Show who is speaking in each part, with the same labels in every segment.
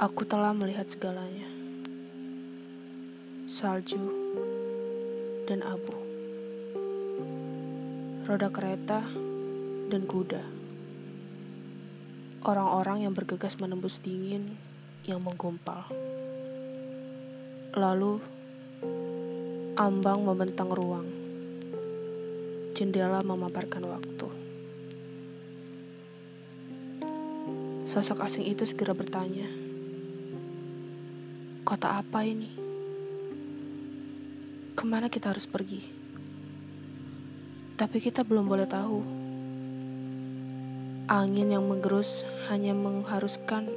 Speaker 1: Aku telah melihat segalanya. Salju dan abu. Roda kereta dan kuda. Orang-orang yang bergegas menembus dingin yang menggumpal. Lalu ambang membentang ruang. Jendela memaparkan waktu. Sosok asing itu segera bertanya, Kota apa ini? Ke mana kita harus pergi? Tapi kita belum boleh tahu. Angin yang menggerus hanya mengharuskan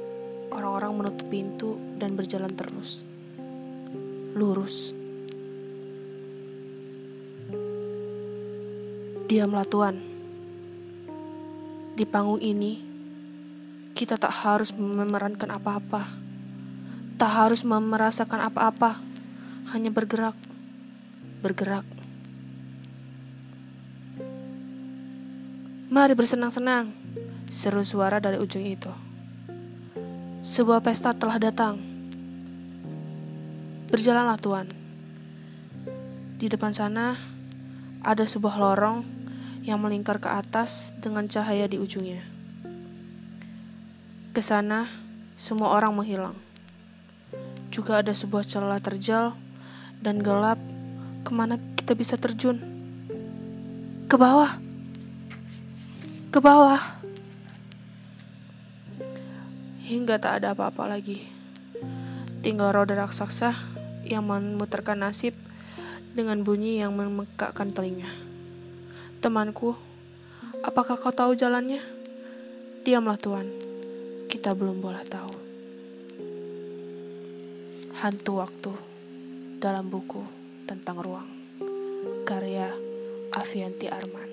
Speaker 1: orang-orang menutup pintu dan berjalan terus. Lurus. Diamlah Tuan. Di panggung ini, kita tak harus memerankan apa-apa tak harus merasakan apa-apa, hanya bergerak, bergerak. Mari bersenang-senang, seru suara dari ujung itu. Sebuah pesta telah datang. Berjalanlah Tuan. Di depan sana ada sebuah lorong yang melingkar ke atas dengan cahaya di ujungnya. Ke sana, semua orang menghilang juga ada sebuah celah terjal dan gelap ke mana kita bisa terjun. Ke bawah. Ke bawah. Hingga tak ada apa-apa lagi. Tinggal roda raksasa yang memutarkan nasib dengan bunyi yang memekakkan telinga. Temanku, apakah kau tahu jalannya? Diamlah Tuan, kita belum boleh tahu. Hantu Waktu dalam buku tentang ruang karya Avianti Arman